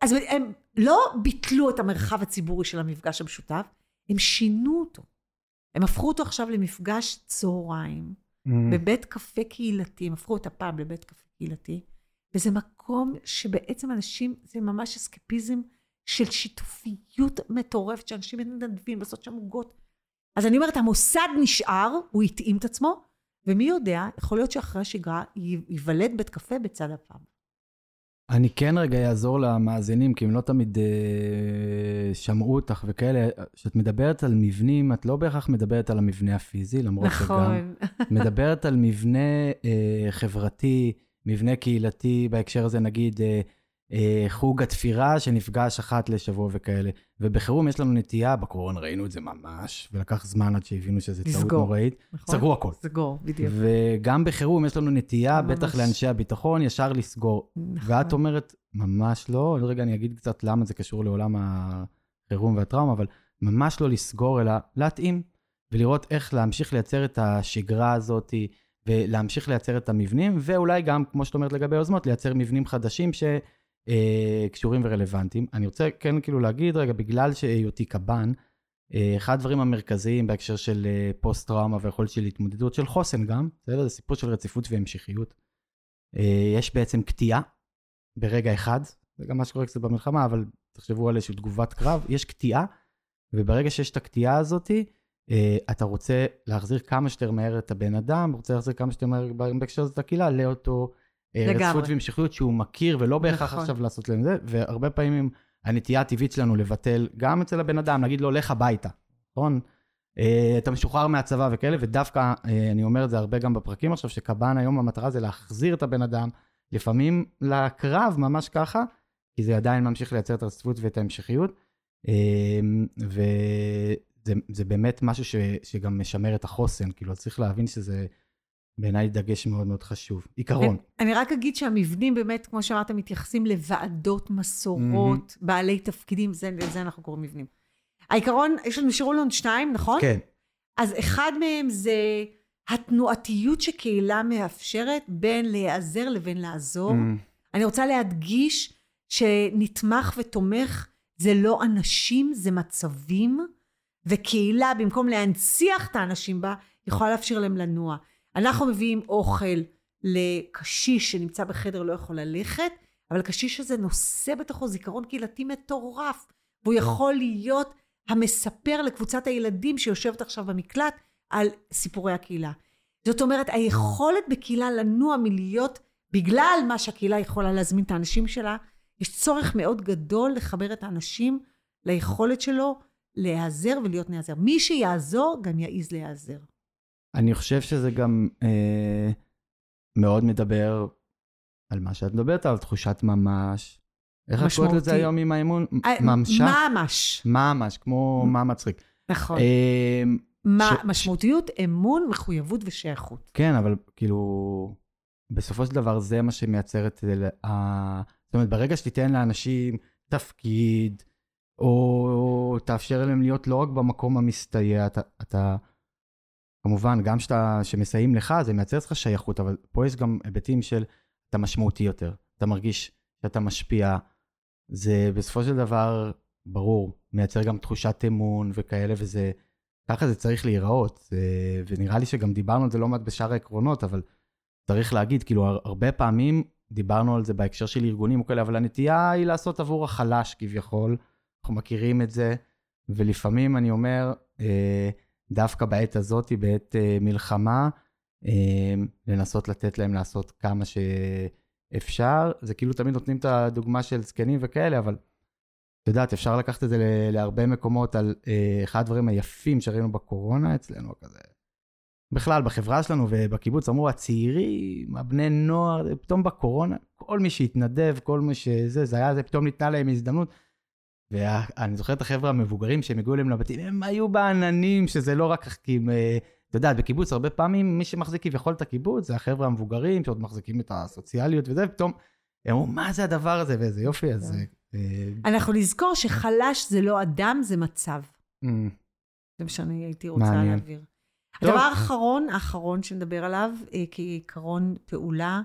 אז הם לא ביטלו את המרחב הציבורי של המפגש המשותף, הם שינו אותו. הם הפכו אותו עכשיו למפגש צהריים. Mm, בבית קפה קהילתי, הם הפכו את הפאב לבית קפה קהילתי, וזה מקום שבעצם אנשים, זה ממש אסקפיזם של שיתופיות מטורפת, שאנשים מתנדבים לעשות שם עוגות. אז אני אומרת, המוסד נשאר, הוא התאים את עצמו, ומי יודע, יכול להיות שאחרי השגרה ייוולד בית קפה בצד הפאב. אני כן רגע אעזור למאזינים, כי הם לא תמיד אה, שמעו אותך וכאלה. כשאת מדברת על מבנים, את לא בהכרח מדברת על המבנה הפיזי, למרות שגם... נכון. מדברת על מבנה אה, חברתי, מבנה קהילתי, בהקשר הזה נגיד, אה, אה, חוג התפירה שנפגש אחת לשבוע וכאלה. ובחירום יש לנו נטייה, בקורונה ראינו את זה ממש, ולקח זמן עד שהבינו שזה טעות לסגור. נוראית. נכון? סגרו הכל. סגור, בדיוק. וגם בחירום יש לנו נטייה, ממש. בטח לאנשי הביטחון, ישר לסגור. נכון. ואת אומרת, ממש לא, עוד רגע אני אגיד קצת למה זה קשור לעולם החירום והטראומה, אבל ממש לא לסגור, אלא להתאים, ולראות איך להמשיך לייצר את השגרה הזאת, ולהמשיך לייצר את המבנים, ואולי גם, כמו שאת אומרת לגבי יוזמות, לייצר מבנים חדשים שקשורים ורלוונטיים. אני רוצה כן כאילו להגיד רגע, בגלל שהיותי קב"ן, אה, אחד הדברים המרכזיים בהקשר של אה, פוסט-טראומה ויכולת של התמודדות של חוסן גם, בסדר? זה סיפור של רציפות והמשכיות. אה, יש בעצם קטיעה ברגע אחד, זה גם מה שקורה קצת במלחמה, אבל תחשבו על איזושהי תגובת קרב, יש קטיעה, וברגע שיש את הקטיעה הזאת, אה, אתה רוצה להחזיר כמה שיותר מהר את הבן אדם, רוצה להחזיר כמה שיותר מהר בהקשר הזה את הקהילה, לאותו אה. רציפות והמשכיות שהוא מכיר, ולא בהכרח נכון. עכשיו לעשות להם זה, והרבה פעמים הנטייה הטבעית שלנו לבטל גם אצל הבן אדם, להגיד לו, לך הביתה, נכון? אה, אתה משוחרר מהצבא וכאלה, ודווקא, אה, אני אומר את זה הרבה גם בפרקים עכשיו, שקב"ן היום המטרה זה להחזיר את הבן אדם, לפעמים לקרב, ממש ככה, כי זה עדיין ממשיך לייצר את הרציפות ואת ההמשכיות. אה, וזה זה באמת משהו ש, שגם משמר את החוסן, כאילו, אז צריך להבין שזה בעיניי דגש מאוד מאוד חשוב. עיקרון. אני רק אגיד שהמבנים באמת, כמו שאמרת, מתייחסים לוועדות, מסורות, בעלי תפקידים, זה, לזה אנחנו קוראים מבנים. העיקרון, יש לנו, נשארו לנו שניים, נכון? כן, אז אחד מהם זה התנועתיות שקהילה מאפשרת בין להיעזר לבין לעזור. Mm, אני רוצה להדגיש שנתמך ותומך זה לא אנשים, זה מצבים, וקהילה, במקום להנציח את האנשים בה, יכולה לאפשר להם לנוע. אנחנו מביאים אוכל לקשיש שנמצא בחדר, לא יכול ללכת, אבל הקשיש הזה נושא בתוכו זיכרון קהילתי מטורף, והוא יכול להיות המספר לקבוצת הילדים שיושבת עכשיו במקלט על סיפורי הקהילה. זאת אומרת, היכולת בקהילה לנוע מלהיות, בגלל מה שהקהילה יכולה להזמין את האנשים שלה, יש צורך מאוד גדול לחבר את האנשים ליכולת שלו להיעזר ולהיות נעזר. מי שיעזור, גם יעז להיעזר. אני חושב שזה גם אה, מאוד מדבר על מה שאת מדברת, על תחושת ממש. איך את קוראת לזה. היום עם האמון? אה, ממשה? ממש. ממש, כמו מה מצחיק. נכון. אה, מה, ש- משמעותיות, אמון, מחויבות ושייכות. כן, אבל כאילו, בסופו של דבר זה מה שמייצר את זה. זאת אומרת, ברגע שתיתן לאנשים תפקיד, או תאפשר להם להיות לא רק במקום המסתייע, אתה, אתה כמובן, גם שאתה, שמסייעים לך, זה מייצר אצלך שייכות, אבל פה יש גם היבטים של אתה משמעותי יותר, אתה מרגיש שאתה משפיע, זה בסופו של דבר, ברור, מייצר גם תחושת אמון וכאלה, וזה, ככה זה צריך להיראות, ונראה לי שגם דיברנו על זה לא מעט בשאר העקרונות, אבל צריך להגיד, כאילו, הר- הרבה פעמים דיברנו על זה בהקשר של ארגונים וכאלה, אבל הנטייה היא לעשות עבור החלש כביכול, אנחנו מכירים את זה, ולפעמים אני אומר, אה, דווקא בעת הזאת, בעת אה, מלחמה, אה, לנסות לתת להם לעשות כמה שאפשר. זה כאילו תמיד נותנים את הדוגמה של זקנים וכאלה, אבל את יודעת, אפשר לקחת את זה להרבה מקומות על אחד הדברים היפים שראינו בקורונה אצלנו, כזה. בכלל, בחברה שלנו ובקיבוץ, אמרו, הצעירים, הבני נוער, פתאום בקורונה, כל מי שהתנדב, כל מי שזה, זה היה, זה פתאום ניתנה להם הזדמנות. ואני זוכר את החבר'ה המבוגרים שהם הגיעו אליהם לבתים, הם היו בעננים, שזה לא רק כי, הם, אה, אתה יודע, בקיבוץ הרבה פעמים מי שמחזיק כביכול את הקיבוץ זה החבר'ה המבוגרים שעוד מחזיקים את הסוציאליות וזה, ופתאום הם אמרו, מה זה הדבר הזה ואיזה יופי, אז... אה, אנחנו נזכור שחלש זה לא אדם, זה מצב. אה, זה מה שאני הייתי רוצה. להעביר. הדבר האחרון, האחרון שנדבר עליו, אה, כעיקרון פעולה,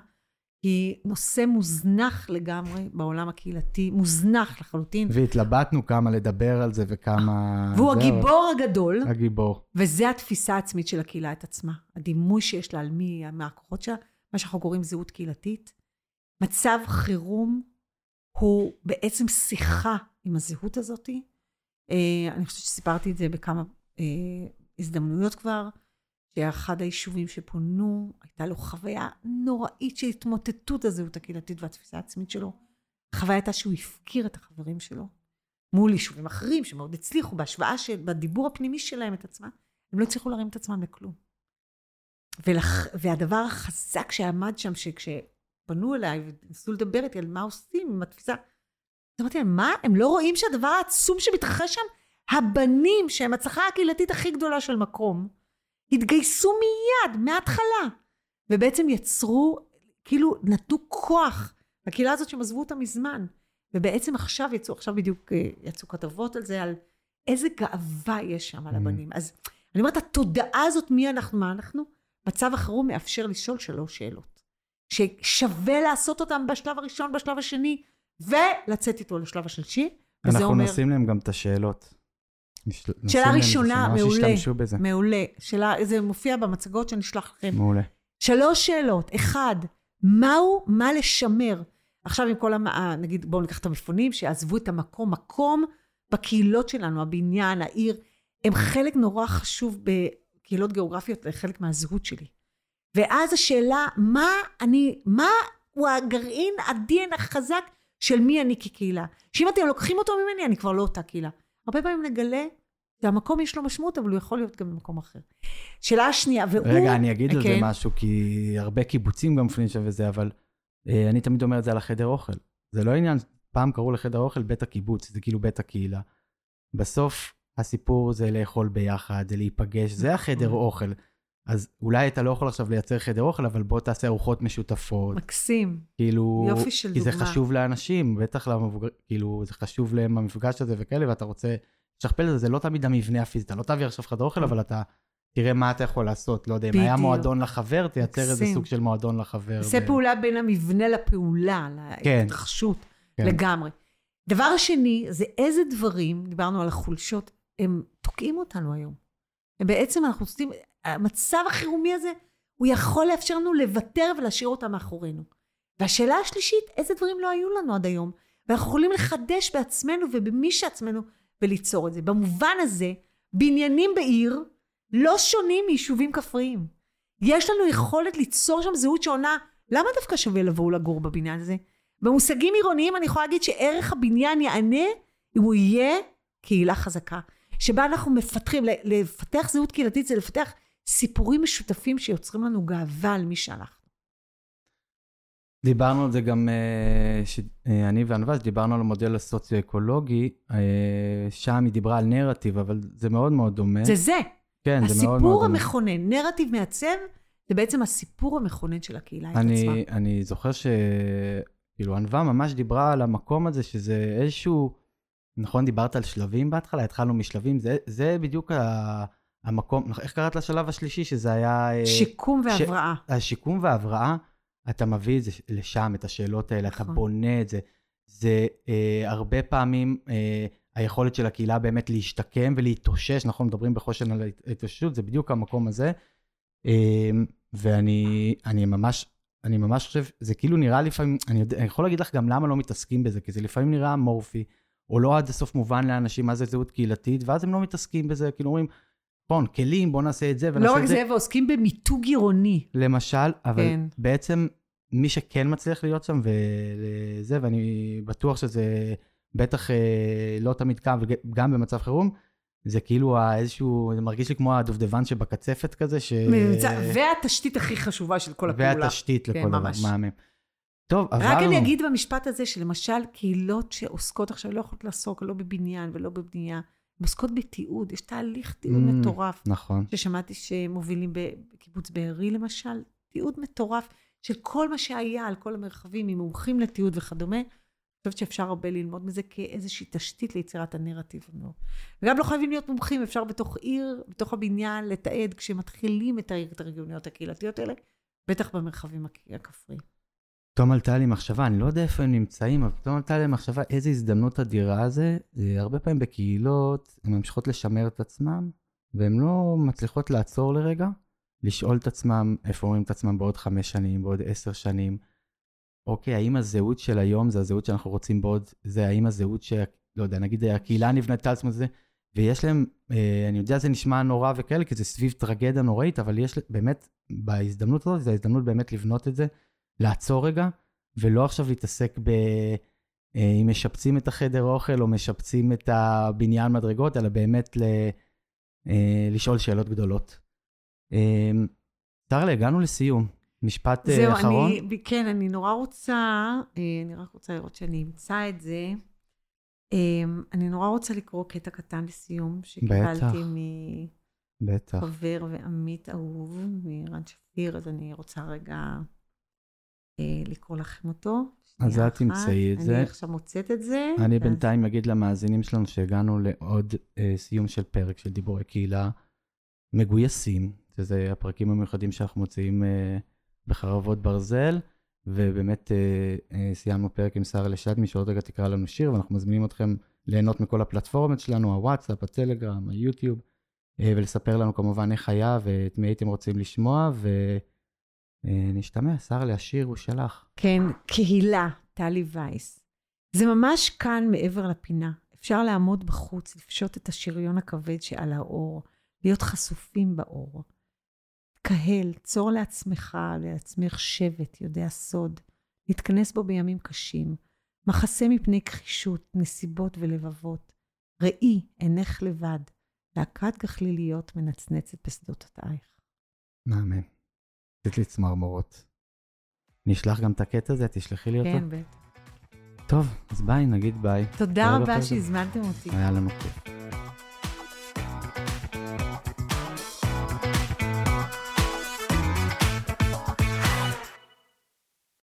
היא נושא מוזנח לגמרי בעולם הקהילתי, מוזנח לחלוטין, והתלבטנו כמה לדבר על זה וכמה... והוא זהו, הגיבור הגדול, הגיבור. וזה התפיסה העצמית של הקהילה את עצמה. הדימוי שיש לה על מי, מה הכוחות שלה, מה שאנחנו קוראים זהות קהילתית. מצב חירום הוא בעצם שיחה עם הזהות הזאת. אה, אני חושבת שסיפרתי את זה בכמה אה, הזדמנויות כבר, שאחד היישובים שפונו, הייתה לו חוויה נוראית של התמוטטות הזהות הקהילתית והתפיסה העצמית שלו. החוויה הייתה שהוא הפקיר את החברים שלו. מול יישובים אחרים שמאוד הצליחו בהשוואה של, בדיבור הפנימי שלהם את עצמם, הם לא הצליחו להרים את עצמם לכלום. ולח, והדבר החזק שעמד שם, שכשפנו פנו אליי וניסו לדבר איתי על מה עושים עם התפיסה. אז אמרתי להם, מה? הם לא רואים שהדבר העצום שמתרחש שם? הבנים, שהם הצלחה הקהילתית הכי גדולה של מקום, התגייסו מיד, מההתחלה, ובעצם יצרו, כאילו נתנו כוח לקהילה הזאת שהם עזבו אותה מזמן. ובעצם עכשיו יצאו, עכשיו בדיוק אה, יצאו כתבות על זה, על איזה גאווה יש שם על הבנים. אז אני אומרת, התודעה הזאת, מי אנחנו, מה אנחנו, מצב החירום מאפשר לשאול שלוש שאלות. ששווה לעשות אותן בשלב הראשון, בשלב השני, ולצאת איתו לשלב השלישי. אנחנו אומר... נשים להם גם את השאלות. שאלה ראשונה, מעולה. מעולה. שאלה, זה מופיע במצגות שנשלח לכם. מעולה. שלוש שאלות. אחד, מהו מה לשמר? עכשיו עם כל, המ... נגיד, בואו ניקח את המפונים, שעזבו את המקום, מקום בקהילות שלנו, הבניין, העיר, הם חלק נורא חשוב בקהילות גיאוגרפיות, חלק מהזהות שלי. ואז השאלה, מה אני, מה הוא הגרעין, הדין החזק של מי אני כקהילה? שאם אתם לוקחים אותו ממני, אני כבר לא אותה קהילה. הרבה פעמים נגלה שהמקום יש לו משמעות, אבל הוא יכול להיות גם במקום אחר. שאלה שנייה, והוא... רגע, אני אגיד על זה כן. משהו, כי הרבה קיבוצים גם מפנים שם וזה, אבל אה, אני תמיד אומר את זה על החדר אוכל. זה לא עניין, פעם קראו לחדר אוכל בית הקיבוץ, זה כאילו בית הקהילה. בסוף הסיפור זה לאכול ביחד, זה להיפגש, זה החדר נכון. אוכל. אז אולי אתה לא יכול עכשיו לייצר חדר אוכל, אבל בוא תעשה ארוחות משותפות. מקסים. כאילו... יופי של כי דוגמה. כי זה חשוב לאנשים, בטח למבוגר, כאילו, זה חשוב להם המפגש הזה וכאלה, ואתה רוצה לשכפל את זה, זה לא תמיד המבנה הפיזי, אתה לא תעביר עכשיו חדר אוכל, אבל אתה תראה מה אתה יכול לעשות. לא יודע, אם היה מועדון לחבר, תייצר איזה סוג של מועדון לחבר. זה ו... פעולה בין המבנה לפעולה, כן. להתרחשות, כן. לגמרי. דבר שני, זה איזה דברים, דיברנו על החולשות, הם תוקעים אותנו היום. הם בעצם, אנחנו עושים, המצב החירומי הזה, הוא יכול לאפשר לנו לוותר ולהשאיר אותם מאחורינו. והשאלה השלישית, איזה דברים לא היו לנו עד היום, ואנחנו יכולים לחדש בעצמנו ובמי שעצמנו וליצור את זה. במובן הזה, בניינים בעיר לא שונים מיישובים כפריים. יש לנו יכולת ליצור שם זהות שעונה, למה דווקא שווה לבוא לגור בבניין הזה? במושגים עירוניים אני יכולה להגיד שערך הבניין יענה אם הוא יהיה קהילה חזקה. שבה אנחנו מפתחים, לפתח זהות קהילתית זה לפתח סיפורים משותפים שיוצרים לנו גאווה על מי שאנחנו. דיברנו על זה גם, אה, אה, אני וענווה, דיברנו על המודל הסוציו-אקולוגי, אה, שם היא דיברה על נרטיב, אבל זה מאוד מאוד דומה. זה זה. כן, זה מאוד מאוד דומה. הסיפור המכונן, נרטיב מעצב, זה בעצם הסיפור המכונן של הקהילה אני, את עצמה. אני זוכר ש... כאילו, ענווה ממש דיברה על המקום הזה, שזה איזשהו... נכון, דיברת על שלבים בהתחלה, התחלנו משלבים, זה, זה בדיוק ה, המקום, איך קראת לשלב השלישי, שזה היה... שיקום והבראה. ש, השיקום וההבראה, אתה מביא את זה לשם, את השאלות האלה, נכון. אתה בונה את זה. זה אה, הרבה פעמים אה, היכולת של הקהילה באמת להשתקם ולהתאושש, אנחנו מדברים בחושן על ההתאוששות, זה בדיוק המקום הזה. אה, ואני אני ממש, אני ממש חושב, זה כאילו נראה לפעמים, אני, יודע, אני יכול להגיד לך גם למה לא מתעסקים בזה, כי זה לפעמים נראה אמורפי. או לא עד הסוף מובן לאנשים מה זה זהות קהילתית, ואז הם לא מתעסקים בזה, כאילו אומרים, נכון, כלים, בוא נעשה את זה ונעשה לא את זה. לא רק זה, ועוסקים במיתוג עירוני. למשל, אבל כן. בעצם מי שכן מצליח להיות שם וזה, ואני בטוח שזה בטח אה, לא תמיד קם, וגם במצב חירום, זה כאילו איזשהו, זה מרגיש לי כמו הדובדבן שבקצפת כזה, ש... והתשתית הכי חשובה של כל הפעולה. והתשתית לכל כן, דבר, מהמם. טוב, עברנו... רק אני אגיד במשפט הזה, שלמשל קהילות שעוסקות עכשיו, לא יכולות לעסוק לא בבניין ולא בבנייה, עוסקות בתיעוד, יש תהליך תיעוד mm, מטורף. נכון. ששמעתי שמובילים בקיבוץ בארי למשל, תיעוד מטורף של כל מה שהיה על כל המרחבים, עם מומחים לתיעוד וכדומה. אני חושבת שאפשר הרבה ללמוד מזה כאיזושהי תשתית ליצירת הנרטיב. וגם לא חייבים להיות מומחים, אפשר בתוך עיר, בתוך הבניין, לתעד כשמתחילים את ההתארגנויות הקהילתיות האלה, בטח במרחבים הכפריים. פתאום עלתה לי מחשבה, אני לא יודע איפה הם נמצאים, אבל פתאום עלתה לי מחשבה איזה הזדמנות אדירה זה. אה, הרבה פעמים בקהילות, הן ממשיכות לשמר את עצמן, והן לא מצליחות לעצור לרגע, לשאול את עצמם איפה רואים את עצמם בעוד חמש שנים, בעוד עשר שנים. אוקיי, האם הזהות של היום זה הזהות שאנחנו רוצים בעוד, זה האם הזהות ש... לא יודע, נגיד הקהילה נבנתה על עצמה זה, ויש להם, אה, אני יודע, זה נשמע נורא וכאלה, כי זה סביב טרגדיה נוראית, אבל יש באמת, בהזדמנות הזאת, זו ההזדמנות באמת לבנות את זה. לעצור רגע, ולא עכשיו להתעסק ב... אה, אם משפצים את החדר אוכל או משפצים את הבניין מדרגות, אלא באמת ל... אה, לשאול שאלות גדולות. צ'רלי, אה, הגענו לסיום. משפט אה, זהו, אחרון? אני, כן, אני נורא רוצה, אה, אני רק רוצה לראות שאני אמצא את זה. אה, אני נורא רוצה לקרוא קטע קטן לסיום, שקיבלתי בטח. מחבר ועמית אהוב, מרן שפיר, אז אני רוצה רגע אה, לקרוא לכם אותו. אז את. תמצאי את זה. אני עכשיו מוצאת את זה. אני ואז- בינתיים אגיד למאזינים שלנו שהגענו לעוד אה, סיום של פרק של דיבורי קהילה מגויסים, שזה הפרקים המיוחדים שאנחנו מוציאים אה, בחרבות ברזל, ובאמת אה, אה, סיימנו פרק עם שרה לשדמי, שעוד רגע תקרא לנו שיר, ואנחנו מזמינים אתכם ליהנות מכל הפלטפורמות שלנו, הוואטסאפ, הטלגרם, היוטיוב, אה, ולספר לנו כמובן איך היה ואת מי הייתם רוצים לשמוע, ונשתמע, שרה, השיר הוא שלך. כן, קהילה, טלי וייס. זה ממש כאן מעבר לפינה. אפשר לעמוד בחוץ, לפשוט את השריון הכבד שעל האור, להיות חשופים באור. קהל, צור לעצמך, לעצמך שבט, יודע סוד, להתכנס בו בימים קשים, מחסה מפני כחישות, נסיבות ולבבות. ראי, אינך לבד, להקת גחליליות מנצנצת בשדותייך. מהמם. עשית לי צמרמורות. נשלח גם את הקטע הזה, תשלחי לי אותו. כן, בטח. טוב, אז ביי, נגיד ביי. תודה רבה. שהזמנתם אותי. היה לנו כיף.